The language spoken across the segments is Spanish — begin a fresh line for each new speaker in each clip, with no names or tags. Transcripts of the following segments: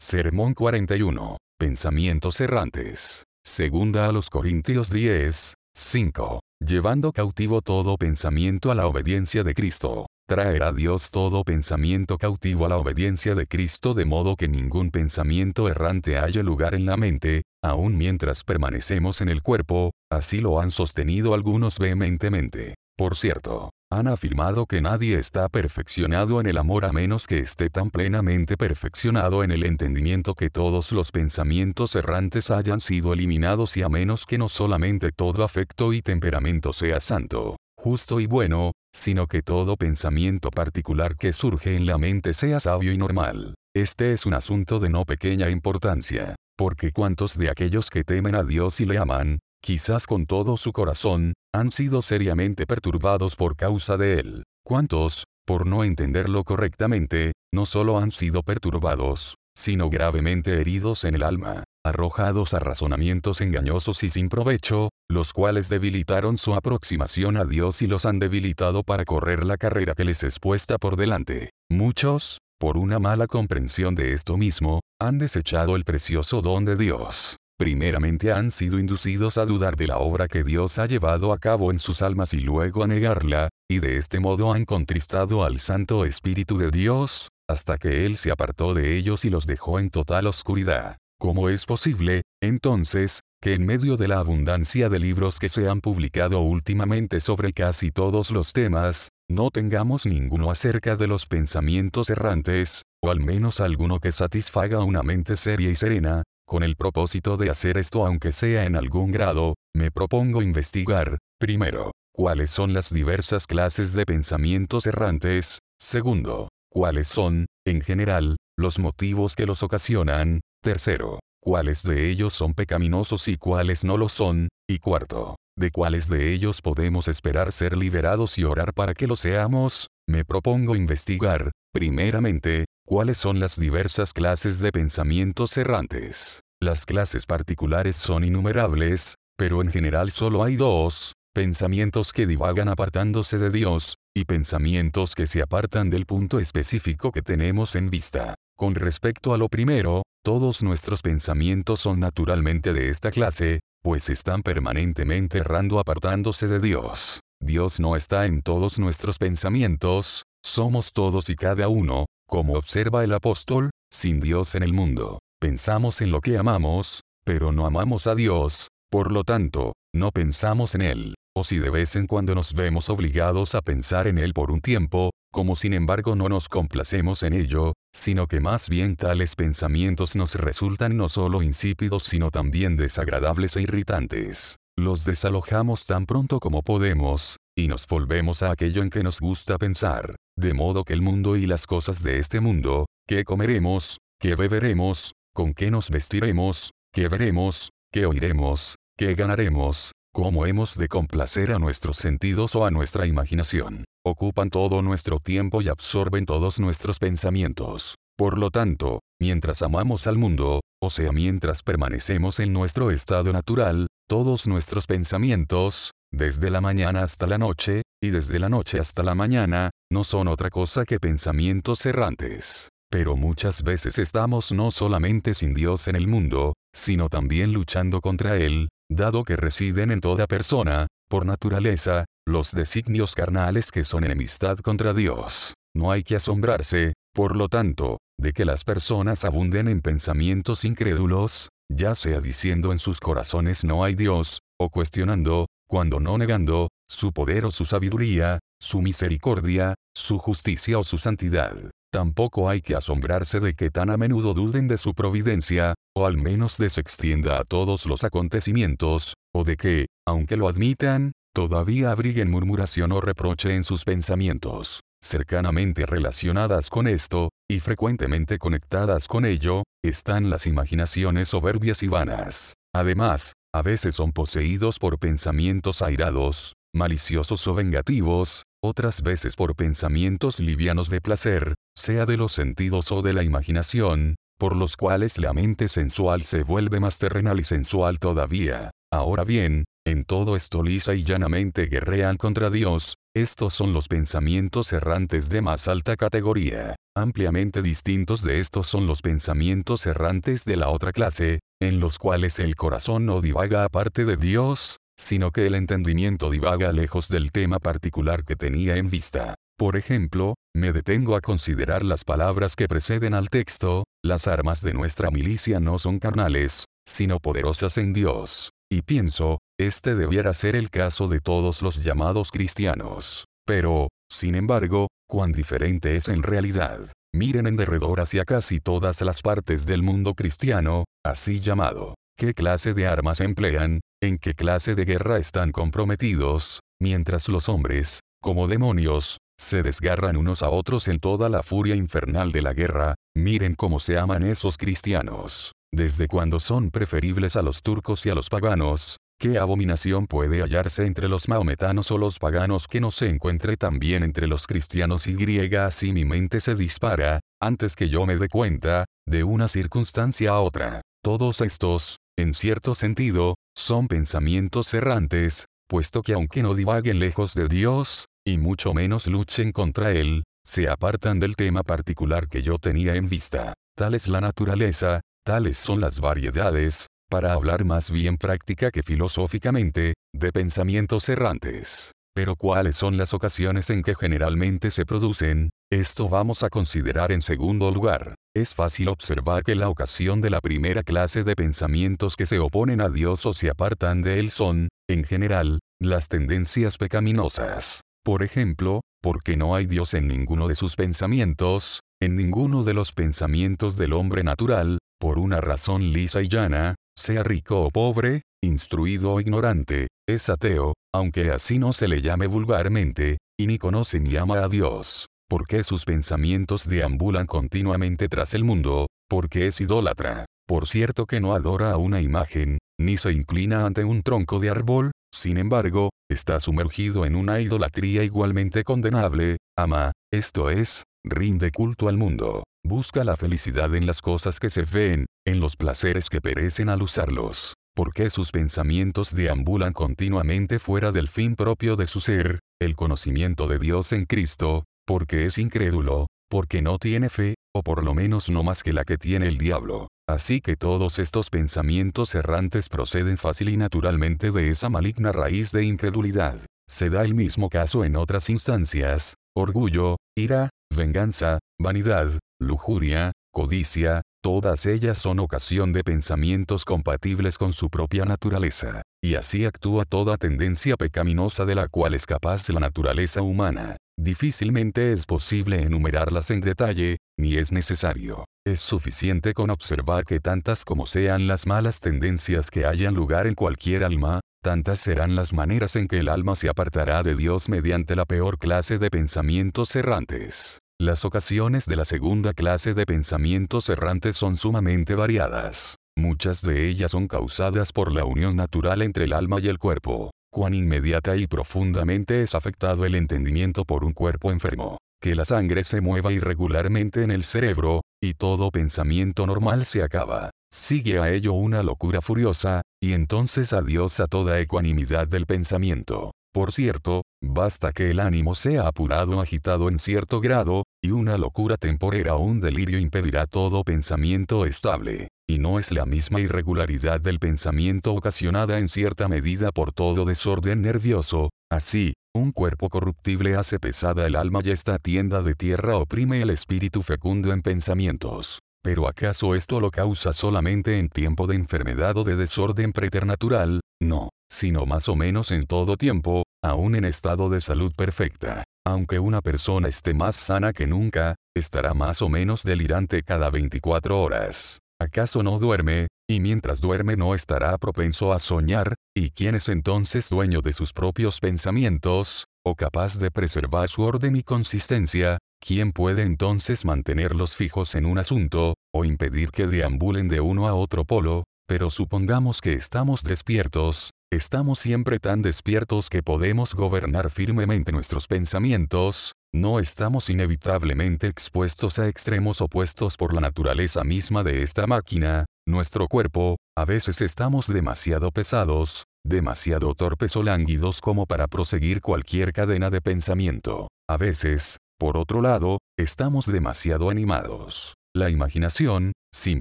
Sermón 41. Pensamientos errantes. Segunda a los Corintios 10, 5. Llevando cautivo todo pensamiento a la obediencia de Cristo. Traerá Dios todo pensamiento cautivo a la obediencia de Cristo de modo que ningún pensamiento errante haya lugar en la mente, aun mientras permanecemos en el cuerpo, así lo han sostenido algunos vehementemente. Por cierto, han afirmado que nadie está perfeccionado en el amor a menos que esté tan plenamente perfeccionado en el entendimiento que todos los pensamientos errantes hayan sido eliminados y a menos que no solamente todo afecto y temperamento sea santo, justo y bueno, sino que todo pensamiento particular que surge en la mente sea sabio y normal. Este es un asunto de no pequeña importancia, porque cuantos de aquellos que temen a Dios y le aman, quizás con todo su corazón, han sido seriamente perturbados por causa de él. ¿Cuántos, por no entenderlo correctamente, no solo han sido perturbados, sino gravemente heridos en el alma, arrojados a razonamientos engañosos y sin provecho, los cuales debilitaron su aproximación a Dios y los han debilitado para correr la carrera que les es puesta por delante. Muchos, por una mala comprensión de esto mismo, han desechado el precioso don de Dios primeramente han sido inducidos a dudar de la obra que Dios ha llevado a cabo en sus almas y luego a negarla, y de este modo han contristado al Santo Espíritu de Dios, hasta que Él se apartó de ellos y los dejó en total oscuridad. ¿Cómo es posible, entonces, que en medio de la abundancia de libros que se han publicado últimamente sobre casi todos los temas, no tengamos ninguno acerca de los pensamientos errantes, o al menos alguno que satisfaga una mente seria y serena, con el propósito de hacer esto aunque sea en algún grado, me propongo investigar, primero, cuáles son las diversas clases de pensamientos errantes, segundo, cuáles son, en general, los motivos que los ocasionan, tercero, cuáles de ellos son pecaminosos y cuáles no lo son, y cuarto, de cuáles de ellos podemos esperar ser liberados y orar para que lo seamos, me propongo investigar, primeramente, ¿Cuáles son las diversas clases de pensamientos errantes? Las clases particulares son innumerables, pero en general solo hay dos, pensamientos que divagan apartándose de Dios, y pensamientos que se apartan del punto específico que tenemos en vista. Con respecto a lo primero, todos nuestros pensamientos son naturalmente de esta clase, pues están permanentemente errando apartándose de Dios. Dios no está en todos nuestros pensamientos, somos todos y cada uno, como observa el apóstol, sin Dios en el mundo. Pensamos en lo que amamos, pero no amamos a Dios, por lo tanto, no pensamos en Él. O si de vez en cuando nos vemos obligados a pensar en Él por un tiempo, como sin embargo no nos complacemos en ello, sino que más bien tales pensamientos nos resultan no solo insípidos sino también desagradables e irritantes. Los desalojamos tan pronto como podemos, y nos volvemos a aquello en que nos gusta pensar. De modo que el mundo y las cosas de este mundo, qué comeremos, qué beberemos, con qué nos vestiremos, qué veremos, qué oiremos, qué ganaremos, cómo hemos de complacer a nuestros sentidos o a nuestra imaginación, ocupan todo nuestro tiempo y absorben todos nuestros pensamientos. Por lo tanto, mientras amamos al mundo, o sea mientras permanecemos en nuestro estado natural, todos nuestros pensamientos, desde la mañana hasta la noche, y desde la noche hasta la mañana, no son otra cosa que pensamientos errantes. Pero muchas veces estamos no solamente sin Dios en el mundo, sino también luchando contra Él, dado que residen en toda persona, por naturaleza, los designios carnales que son enemistad contra Dios. No hay que asombrarse, por lo tanto, de que las personas abunden en pensamientos incrédulos, ya sea diciendo en sus corazones no hay Dios, o cuestionando, cuando no negando, su poder o su sabiduría, su misericordia, su justicia o su santidad. Tampoco hay que asombrarse de que tan a menudo duden de su providencia, o al menos de se extienda a todos los acontecimientos, o de que, aunque lo admitan, todavía abriguen murmuración o reproche en sus pensamientos. Cercanamente relacionadas con esto, y frecuentemente conectadas con ello, están las imaginaciones soberbias y vanas. Además, a veces son poseídos por pensamientos airados, maliciosos o vengativos, otras veces por pensamientos livianos de placer, sea de los sentidos o de la imaginación, por los cuales la mente sensual se vuelve más terrenal y sensual todavía. Ahora bien, en todo esto lisa y llanamente guerrean contra Dios, estos son los pensamientos errantes de más alta categoría. Ampliamente distintos de estos son los pensamientos errantes de la otra clase, en los cuales el corazón no divaga aparte de Dios, sino que el entendimiento divaga lejos del tema particular que tenía en vista. Por ejemplo, me detengo a considerar las palabras que preceden al texto, las armas de nuestra milicia no son carnales, sino poderosas en Dios. Y pienso, este debiera ser el caso de todos los llamados cristianos. Pero, sin embargo, cuán diferente es en realidad. Miren en derredor hacia casi todas las partes del mundo cristiano, así llamado. ¿Qué clase de armas emplean? ¿En qué clase de guerra están comprometidos? Mientras los hombres, como demonios, se desgarran unos a otros en toda la furia infernal de la guerra, miren cómo se aman esos cristianos. Desde cuando son preferibles a los turcos y a los paganos, ¿qué abominación puede hallarse entre los maometanos o los paganos que no se encuentre también entre los cristianos y griega? Así mi mente se dispara, antes que yo me dé cuenta, de una circunstancia a otra. Todos estos, en cierto sentido, son pensamientos errantes, puesto que aunque no divaguen lejos de Dios, y mucho menos luchen contra Él, se apartan del tema particular que yo tenía en vista. Tal es la naturaleza, Tales son las variedades, para hablar más bien práctica que filosóficamente, de pensamientos errantes. Pero cuáles son las ocasiones en que generalmente se producen, esto vamos a considerar en segundo lugar. Es fácil observar que la ocasión de la primera clase de pensamientos que se oponen a Dios o se apartan de Él son, en general, las tendencias pecaminosas. Por ejemplo, porque no hay Dios en ninguno de sus pensamientos, en ninguno de los pensamientos del hombre natural, por una razón lisa y llana, sea rico o pobre, instruido o ignorante, es ateo, aunque así no se le llame vulgarmente, y ni conoce ni ama a Dios. Porque sus pensamientos deambulan continuamente tras el mundo, porque es idólatra. Por cierto que no adora a una imagen, ni se inclina ante un tronco de árbol, sin embargo, está sumergido en una idolatría igualmente condenable, ama, esto es, rinde culto al mundo. Busca la felicidad en las cosas que se ven, en los placeres que perecen al usarlos. Porque sus pensamientos deambulan continuamente fuera del fin propio de su ser, el conocimiento de Dios en Cristo, porque es incrédulo, porque no tiene fe, o por lo menos no más que la que tiene el diablo. Así que todos estos pensamientos errantes proceden fácil y naturalmente de esa maligna raíz de incredulidad. Se da el mismo caso en otras instancias, orgullo, ira, venganza, vanidad, lujuria, codicia, todas ellas son ocasión de pensamientos compatibles con su propia naturaleza. Y así actúa toda tendencia pecaminosa de la cual es capaz la naturaleza humana. Difícilmente es posible enumerarlas en detalle, ni es necesario. Es suficiente con observar que tantas como sean las malas tendencias que hayan lugar en cualquier alma, tantas serán las maneras en que el alma se apartará de Dios mediante la peor clase de pensamientos errantes. Las ocasiones de la segunda clase de pensamientos errantes son sumamente variadas. Muchas de ellas son causadas por la unión natural entre el alma y el cuerpo. Cuán inmediata y profundamente es afectado el entendimiento por un cuerpo enfermo. Que la sangre se mueva irregularmente en el cerebro, y todo pensamiento normal se acaba. Sigue a ello una locura furiosa, y entonces adiós a toda ecuanimidad del pensamiento. Por cierto, basta que el ánimo sea apurado o agitado en cierto grado, y una locura temporera o un delirio impedirá todo pensamiento estable. Y no es la misma irregularidad del pensamiento ocasionada en cierta medida por todo desorden nervioso, así, un cuerpo corruptible hace pesada el alma y esta tienda de tierra oprime el espíritu fecundo en pensamientos. Pero ¿acaso esto lo causa solamente en tiempo de enfermedad o de desorden preternatural? No, sino más o menos en todo tiempo, aún en estado de salud perfecta. Aunque una persona esté más sana que nunca, estará más o menos delirante cada 24 horas. ¿Acaso no duerme? Y mientras duerme no estará propenso a soñar, ¿y quién es entonces dueño de sus propios pensamientos, capaz de preservar su orden y consistencia? ¿Quién puede entonces mantenerlos fijos en un asunto, o impedir que deambulen de uno a otro polo? Pero supongamos que estamos despiertos, Estamos siempre tan despiertos que podemos gobernar firmemente nuestros pensamientos, no estamos inevitablemente expuestos a extremos opuestos por la naturaleza misma de esta máquina, nuestro cuerpo, a veces estamos demasiado pesados, demasiado torpes o lánguidos como para proseguir cualquier cadena de pensamiento. A veces, por otro lado, estamos demasiado animados. La imaginación, sin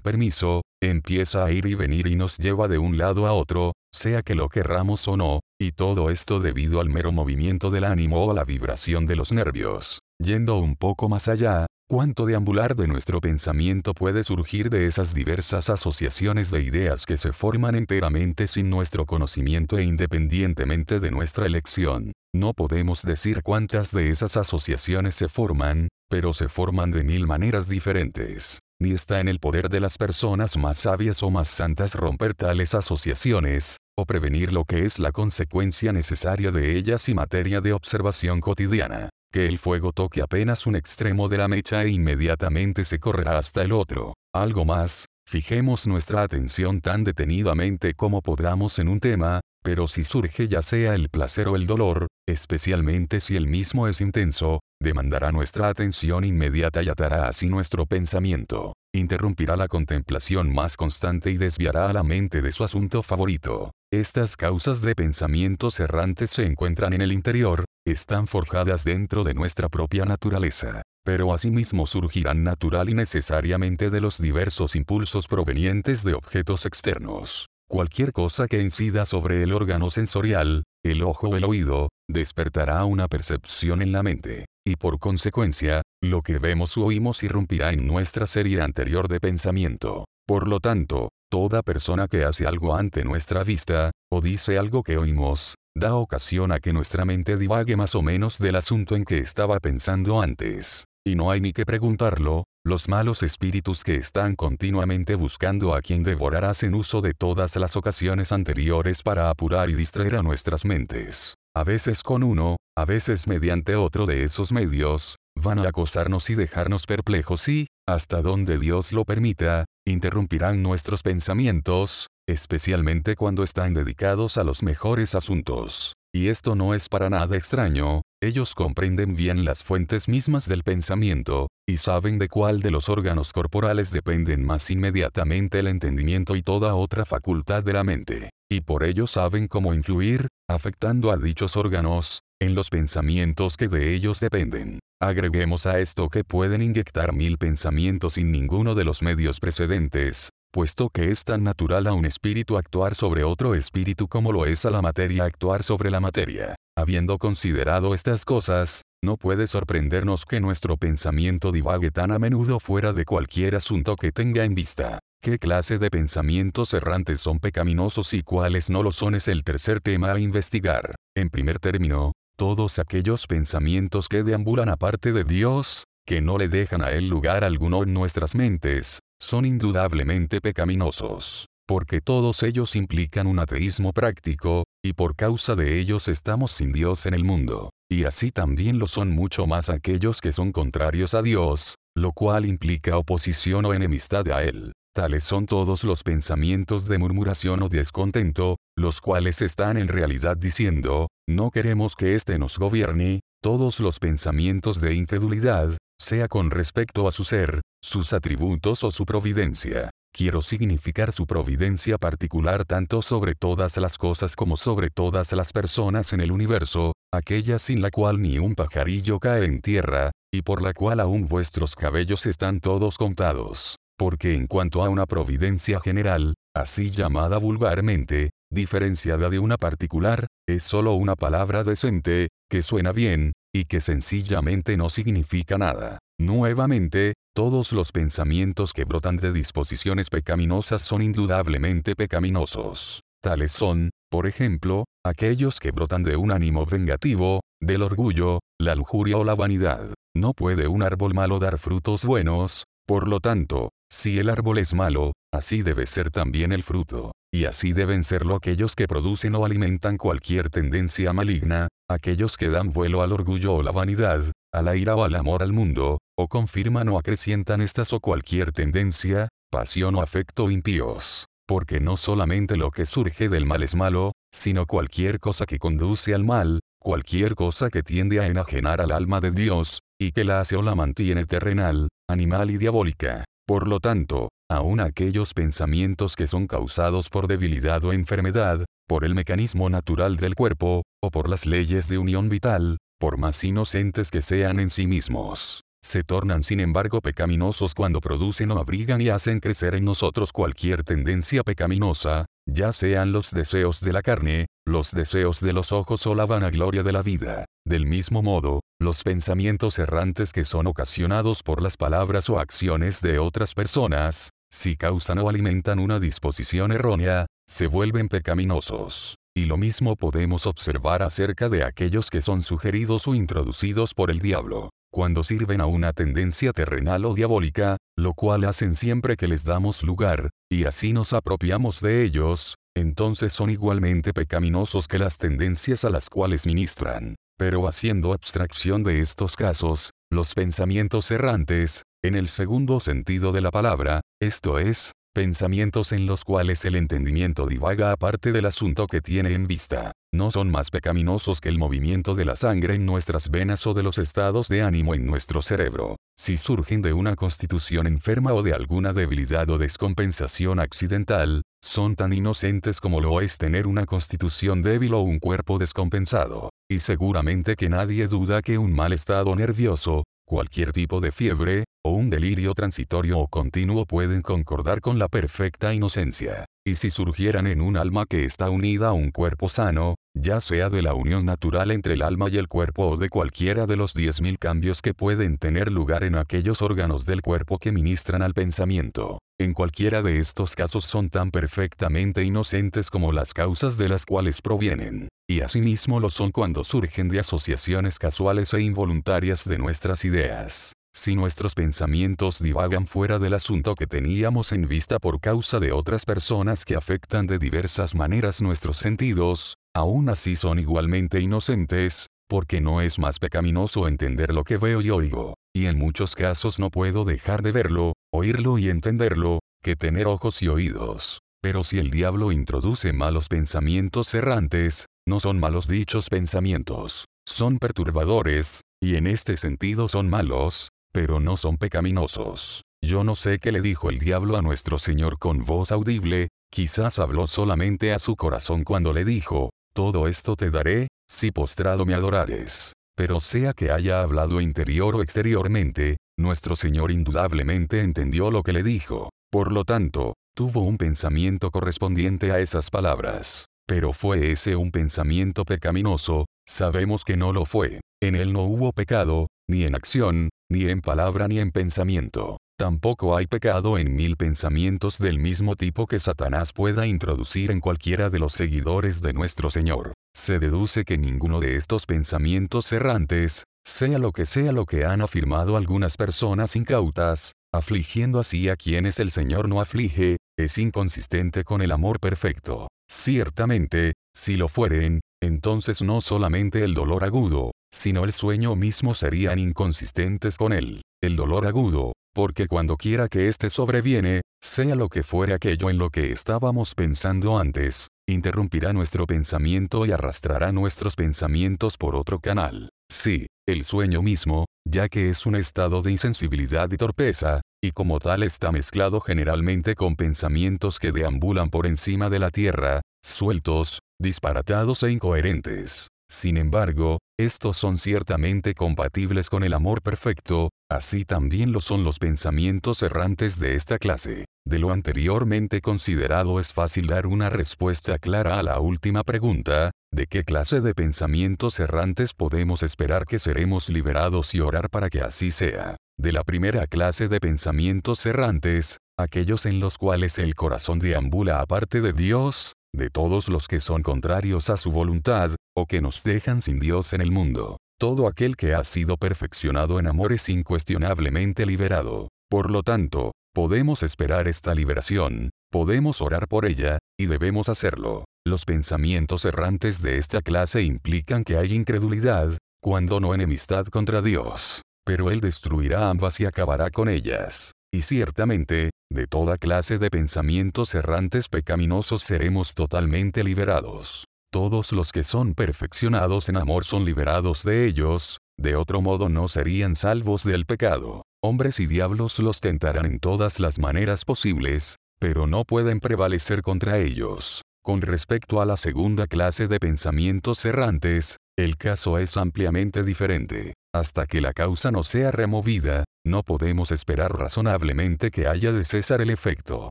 permiso, empieza a ir y venir y nos lleva de un lado a otro, sea que lo querramos o no, y todo esto debido al mero movimiento del ánimo o a la vibración de los nervios. Yendo un poco más allá, cuánto deambular de nuestro pensamiento puede surgir de esas diversas asociaciones de ideas que se forman enteramente sin nuestro conocimiento e independientemente de nuestra elección. No podemos decir cuántas de esas asociaciones se forman, pero se forman de mil maneras diferentes. Ni está en el poder de las personas más sabias o más santas romper tales asociaciones, o prevenir lo que es la consecuencia necesaria de ellas y materia de observación cotidiana que el fuego toque apenas un extremo de la mecha e inmediatamente se correrá hasta el otro. Algo más, fijemos nuestra atención tan detenidamente como podamos en un tema, pero si surge ya sea el placer o el dolor, especialmente si el mismo es intenso, demandará nuestra atención inmediata y atará así nuestro pensamiento, interrumpirá la contemplación más constante y desviará a la mente de su asunto favorito. Estas causas de pensamientos errantes se encuentran en el interior, están forjadas dentro de nuestra propia naturaleza, pero asimismo surgirán natural y necesariamente de los diversos impulsos provenientes de objetos externos. Cualquier cosa que incida sobre el órgano sensorial, el ojo o el oído, despertará una percepción en la mente, y por consecuencia, lo que vemos o oímos irrumpirá en nuestra serie anterior de pensamiento. Por lo tanto, toda persona que hace algo ante nuestra vista, o dice algo que oímos, da ocasión a que nuestra mente divague más o menos del asunto en que estaba pensando antes. Y no hay ni que preguntarlo, los malos espíritus que están continuamente buscando a quien devorar hacen uso de todas las ocasiones anteriores para apurar y distraer a nuestras mentes. A veces con uno, a veces mediante otro de esos medios, van a acosarnos y dejarnos perplejos y, hasta donde Dios lo permita, interrumpirán nuestros pensamientos, especialmente cuando están dedicados a los mejores asuntos. Y esto no es para nada extraño, ellos comprenden bien las fuentes mismas del pensamiento, y saben de cuál de los órganos corporales dependen más inmediatamente el entendimiento y toda otra facultad de la mente. Y por ello saben cómo influir, afectando a dichos órganos, en los pensamientos que de ellos dependen. Agreguemos a esto que pueden inyectar mil pensamientos sin ninguno de los medios precedentes, puesto que es tan natural a un espíritu actuar sobre otro espíritu como lo es a la materia actuar sobre la materia. Habiendo considerado estas cosas, no puede sorprendernos que nuestro pensamiento divague tan a menudo fuera de cualquier asunto que tenga en vista. ¿Qué clase de pensamientos errantes son pecaminosos y cuáles no lo son es el tercer tema a investigar. En primer término, todos aquellos pensamientos que deambulan aparte de Dios, que no le dejan a Él lugar alguno en nuestras mentes, son indudablemente pecaminosos, porque todos ellos implican un ateísmo práctico, y por causa de ellos estamos sin Dios en el mundo, y así también lo son mucho más aquellos que son contrarios a Dios, lo cual implica oposición o enemistad a Él. Tales son todos los pensamientos de murmuración o descontento, los cuales están en realidad diciendo, no queremos que éste nos gobierne, todos los pensamientos de incredulidad, sea con respecto a su ser, sus atributos o su providencia. Quiero significar su providencia particular tanto sobre todas las cosas como sobre todas las personas en el universo, aquella sin la cual ni un pajarillo cae en tierra, y por la cual aún vuestros cabellos están todos contados. Porque en cuanto a una providencia general, así llamada vulgarmente, diferenciada de una particular, es solo una palabra decente, que suena bien, y que sencillamente no significa nada. Nuevamente, todos los pensamientos que brotan de disposiciones pecaminosas son indudablemente pecaminosos. Tales son, por ejemplo, aquellos que brotan de un ánimo vengativo, del orgullo, la lujuria o la vanidad. No puede un árbol malo dar frutos buenos, por lo tanto, si el árbol es malo, así debe ser también el fruto. Y así deben serlo aquellos que producen o alimentan cualquier tendencia maligna, aquellos que dan vuelo al orgullo o la vanidad, a la ira o al amor al mundo, o confirman o acrecientan estas o cualquier tendencia, pasión o afecto impíos. Porque no solamente lo que surge del mal es malo, sino cualquier cosa que conduce al mal, cualquier cosa que tiende a enajenar al alma de Dios, y que la hace o la mantiene terrenal, animal y diabólica. Por lo tanto, aun aquellos pensamientos que son causados por debilidad o enfermedad, por el mecanismo natural del cuerpo, o por las leyes de unión vital, por más inocentes que sean en sí mismos, se tornan sin embargo pecaminosos cuando producen o abrigan y hacen crecer en nosotros cualquier tendencia pecaminosa, ya sean los deseos de la carne, los deseos de los ojos o la vanagloria de la vida. Del mismo modo, los pensamientos errantes que son ocasionados por las palabras o acciones de otras personas, si causan o alimentan una disposición errónea, se vuelven pecaminosos. Y lo mismo podemos observar acerca de aquellos que son sugeridos o introducidos por el diablo, cuando sirven a una tendencia terrenal o diabólica, lo cual hacen siempre que les damos lugar, y así nos apropiamos de ellos, entonces son igualmente pecaminosos que las tendencias a las cuales ministran. Pero haciendo abstracción de estos casos, los pensamientos errantes, en el segundo sentido de la palabra, esto es, pensamientos en los cuales el entendimiento divaga aparte del asunto que tiene en vista, no son más pecaminosos que el movimiento de la sangre en nuestras venas o de los estados de ánimo en nuestro cerebro. Si surgen de una constitución enferma o de alguna debilidad o descompensación accidental, son tan inocentes como lo es tener una constitución débil o un cuerpo descompensado. Y seguramente que nadie duda que un mal estado nervioso, cualquier tipo de fiebre, un delirio transitorio o continuo pueden concordar con la perfecta inocencia. Y si surgieran en un alma que está unida a un cuerpo sano, ya sea de la unión natural entre el alma y el cuerpo o de cualquiera de los 10.000 cambios que pueden tener lugar en aquellos órganos del cuerpo que ministran al pensamiento, en cualquiera de estos casos son tan perfectamente inocentes como las causas de las cuales provienen, y asimismo lo son cuando surgen de asociaciones casuales e involuntarias de nuestras ideas. Si nuestros pensamientos divagan fuera del asunto que teníamos en vista por causa de otras personas que afectan de diversas maneras nuestros sentidos, aún así son igualmente inocentes, porque no es más pecaminoso entender lo que veo y oigo, y en muchos casos no puedo dejar de verlo, oírlo y entenderlo, que tener ojos y oídos. Pero si el diablo introduce malos pensamientos errantes, no son malos dichos pensamientos, son perturbadores, y en este sentido son malos, pero no son pecaminosos. Yo no sé qué le dijo el diablo a nuestro Señor con voz audible, quizás habló solamente a su corazón cuando le dijo, todo esto te daré, si postrado me adorares. Pero sea que haya hablado interior o exteriormente, nuestro Señor indudablemente entendió lo que le dijo. Por lo tanto, tuvo un pensamiento correspondiente a esas palabras. Pero fue ese un pensamiento pecaminoso, sabemos que no lo fue. En él no hubo pecado, ni en acción, ni en palabra ni en pensamiento. Tampoco hay pecado en mil pensamientos del mismo tipo que Satanás pueda introducir en cualquiera de los seguidores de nuestro Señor. Se deduce que ninguno de estos pensamientos errantes, sea lo que sea lo que han afirmado algunas personas incautas, afligiendo así a quienes el Señor no aflige, es inconsistente con el amor perfecto. Ciertamente, si lo fueren, entonces no solamente el dolor agudo, sino el sueño mismo serían inconsistentes con él. El dolor agudo, porque cuando quiera que éste sobreviene, sea lo que fuere aquello en lo que estábamos pensando antes, interrumpirá nuestro pensamiento y arrastrará nuestros pensamientos por otro canal. Sí, el sueño mismo, ya que es un estado de insensibilidad y torpeza, y como tal está mezclado generalmente con pensamientos que deambulan por encima de la tierra, sueltos, disparatados e incoherentes. Sin embargo, estos son ciertamente compatibles con el amor perfecto, así también lo son los pensamientos errantes de esta clase. De lo anteriormente considerado es fácil dar una respuesta clara a la última pregunta, ¿de qué clase de pensamientos errantes podemos esperar que seremos liberados y orar para que así sea? De la primera clase de pensamientos errantes, aquellos en los cuales el corazón deambula aparte de Dios, de todos los que son contrarios a su voluntad, o que nos dejan sin Dios en el mundo. Todo aquel que ha sido perfeccionado en amor es incuestionablemente liberado. Por lo tanto, podemos esperar esta liberación, podemos orar por ella, y debemos hacerlo. Los pensamientos errantes de esta clase implican que hay incredulidad, cuando no enemistad contra Dios. Pero Él destruirá ambas y acabará con ellas. Y ciertamente, de toda clase de pensamientos errantes pecaminosos seremos totalmente liberados. Todos los que son perfeccionados en amor son liberados de ellos, de otro modo no serían salvos del pecado. hombres y diablos los tentarán en todas las maneras posibles, pero no pueden prevalecer contra ellos. Con respecto a la segunda clase de pensamientos errantes, el caso es ampliamente diferente. Hasta que la causa no sea removida, no podemos esperar razonablemente que haya de cesar el efecto.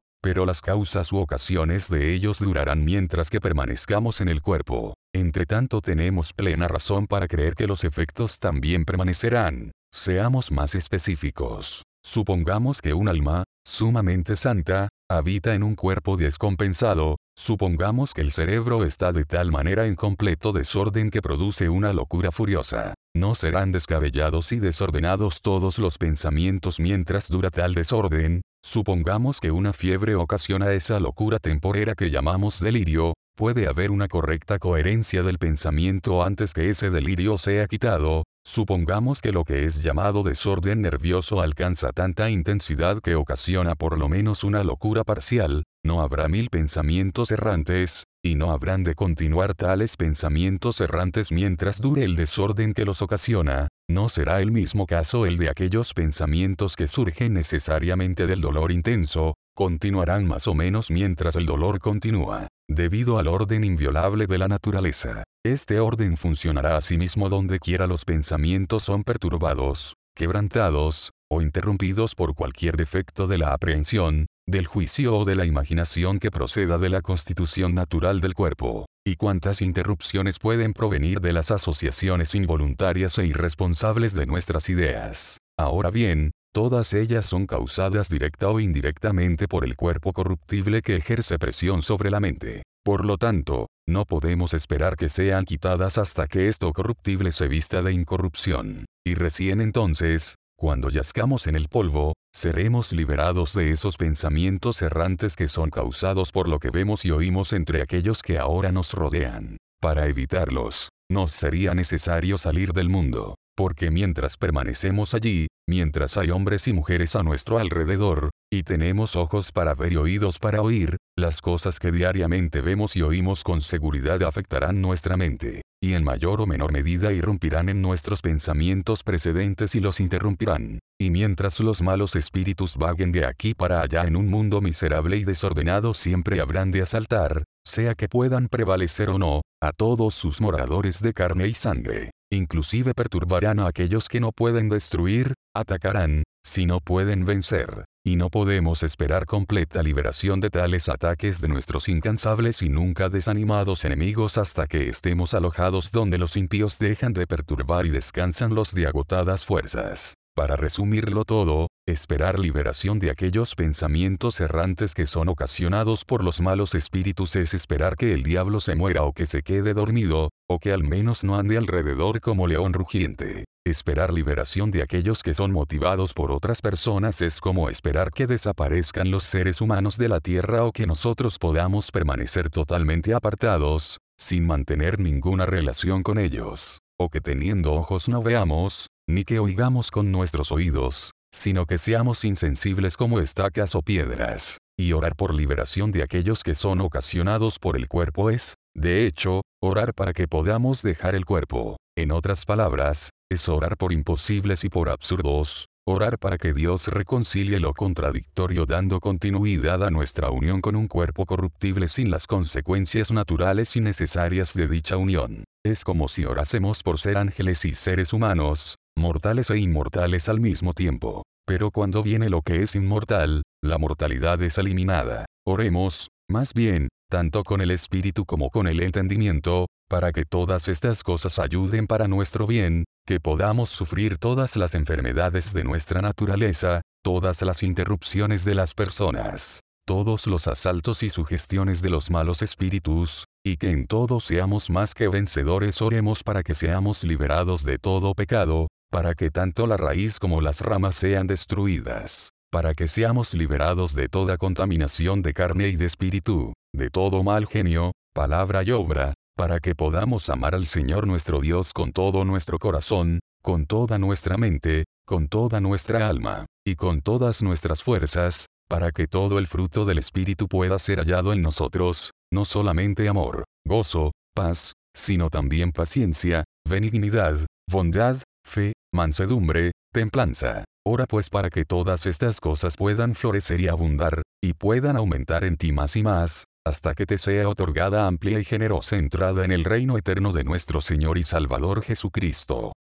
Pero las causas u ocasiones de ellos durarán mientras que permanezcamos en el cuerpo. Entre tanto tenemos plena razón para creer que los efectos también permanecerán. Seamos más específicos. Supongamos que un alma, sumamente santa, habita en un cuerpo descompensado, supongamos que el cerebro está de tal manera en completo desorden que produce una locura furiosa. No serán descabellados y desordenados todos los pensamientos mientras dura tal desorden, supongamos que una fiebre ocasiona esa locura temporera que llamamos delirio, puede haber una correcta coherencia del pensamiento antes que ese delirio sea quitado, Supongamos que lo que es llamado desorden nervioso alcanza tanta intensidad que ocasiona por lo menos una locura parcial, no habrá mil pensamientos errantes, y no habrán de continuar tales pensamientos errantes mientras dure el desorden que los ocasiona, no será el mismo caso el de aquellos pensamientos que surgen necesariamente del dolor intenso, continuarán más o menos mientras el dolor continúa, debido al orden inviolable de la naturaleza. Este orden funcionará asimismo donde quiera los pensamientos son perturbados, quebrantados, o interrumpidos por cualquier defecto de la aprehensión, del juicio o de la imaginación que proceda de la constitución natural del cuerpo, y cuántas interrupciones pueden provenir de las asociaciones involuntarias e irresponsables de nuestras ideas. Ahora bien, todas ellas son causadas directa o indirectamente por el cuerpo corruptible que ejerce presión sobre la mente. Por lo tanto, no podemos esperar que sean quitadas hasta que esto corruptible se vista de incorrupción. Y recién entonces, cuando yazcamos en el polvo, seremos liberados de esos pensamientos errantes que son causados por lo que vemos y oímos entre aquellos que ahora nos rodean. Para evitarlos, nos sería necesario salir del mundo, porque mientras permanecemos allí, mientras hay hombres y mujeres a nuestro alrededor, y tenemos ojos para ver y oídos para oír, las cosas que diariamente vemos y oímos con seguridad afectarán nuestra mente, y en mayor o menor medida irrumpirán en nuestros pensamientos precedentes y los interrumpirán. Y mientras los malos espíritus vaguen de aquí para allá en un mundo miserable y desordenado siempre habrán de asaltar, sea que puedan prevalecer o no, a todos sus moradores de carne y sangre. Inclusive perturbarán a aquellos que no pueden destruir, atacarán, si no pueden vencer. Y no podemos esperar completa liberación de tales ataques de nuestros incansables y nunca desanimados enemigos hasta que estemos alojados donde los impíos dejan de perturbar y descansan los de agotadas fuerzas. Para resumirlo todo, esperar liberación de aquellos pensamientos errantes que son ocasionados por los malos espíritus es esperar que el diablo se muera o que se quede dormido, o que al menos no ande alrededor como león rugiente. Esperar liberación de aquellos que son motivados por otras personas es como esperar que desaparezcan los seres humanos de la tierra o que nosotros podamos permanecer totalmente apartados, sin mantener ninguna relación con ellos, o que teniendo ojos no veamos, ni que oigamos con nuestros oídos, sino que seamos insensibles como estacas o piedras. Y orar por liberación de aquellos que son ocasionados por el cuerpo es, de hecho, orar para que podamos dejar el cuerpo. En otras palabras, es orar por imposibles y por absurdos, orar para que Dios reconcilie lo contradictorio dando continuidad a nuestra unión con un cuerpo corruptible sin las consecuencias naturales y necesarias de dicha unión. Es como si orásemos por ser ángeles y seres humanos, mortales e inmortales al mismo tiempo. Pero cuando viene lo que es inmortal, la mortalidad es eliminada. Oremos, más bien, tanto con el espíritu como con el entendimiento, para que todas estas cosas ayuden para nuestro bien, que podamos sufrir todas las enfermedades de nuestra naturaleza, todas las interrupciones de las personas, todos los asaltos y sugestiones de los malos espíritus, y que en todo seamos más que vencedores oremos para que seamos liberados de todo pecado, para que tanto la raíz como las ramas sean destruidas, para que seamos liberados de toda contaminación de carne y de espíritu, de todo mal genio, palabra y obra, para que podamos amar al Señor nuestro Dios con todo nuestro corazón, con toda nuestra mente, con toda nuestra alma, y con todas nuestras fuerzas, para que todo el fruto del Espíritu pueda ser hallado en nosotros, no solamente amor, gozo, paz, sino también paciencia, benignidad, bondad, fe, mansedumbre, templanza. Ora pues para que todas estas cosas puedan florecer y abundar, y puedan aumentar en ti más y más, hasta que te sea otorgada amplia y generosa entrada en el reino eterno de nuestro Señor y Salvador Jesucristo.